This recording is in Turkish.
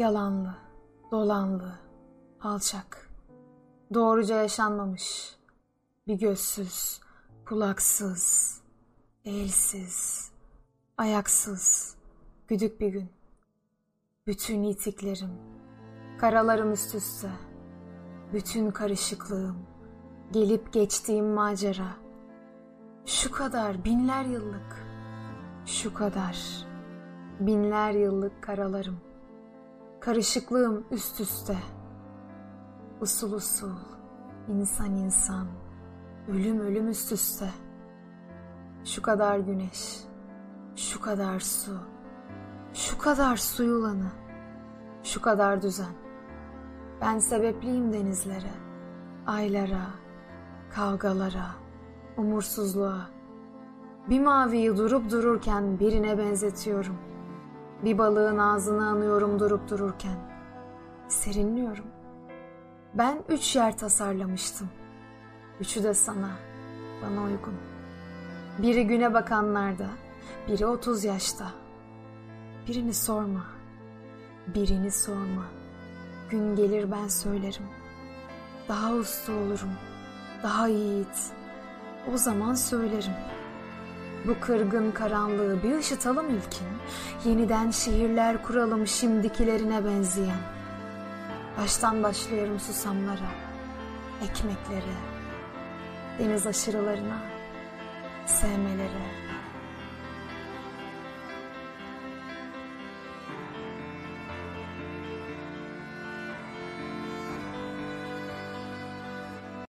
Yalanlı, dolanlı, alçak. Doğruca yaşanmamış. Bir gözsüz, kulaksız, elsiz, ayaksız, güdük bir gün. Bütün yitiklerim, karalarım üst üste. Bütün karışıklığım, gelip geçtiğim macera. Şu kadar binler yıllık, şu kadar binler yıllık karalarım. Karışıklığım üst üste. Usul usul, insan insan, ölüm ölüm üst üste. Şu kadar güneş, şu kadar su, şu kadar su yılanı, şu kadar düzen. Ben sebepliyim denizlere, aylara, kavgalara, umursuzluğa. Bir maviyi durup dururken birine benzetiyorum. Bir balığın ağzını anıyorum durup dururken. Serinliyorum. Ben üç yer tasarlamıştım. Üçü de sana, bana uygun. Biri güne bakanlarda, biri otuz yaşta. Birini sorma, birini sorma. Gün gelir ben söylerim. Daha usta olurum, daha yiğit. O zaman söylerim. Bu kırgın karanlığı bir ışıtalım ilkin. Yeniden şehirler kuralım şimdikilerine benzeyen. Baştan başlayarım susamlara, ekmeklere, deniz aşırılarına, sevmelere,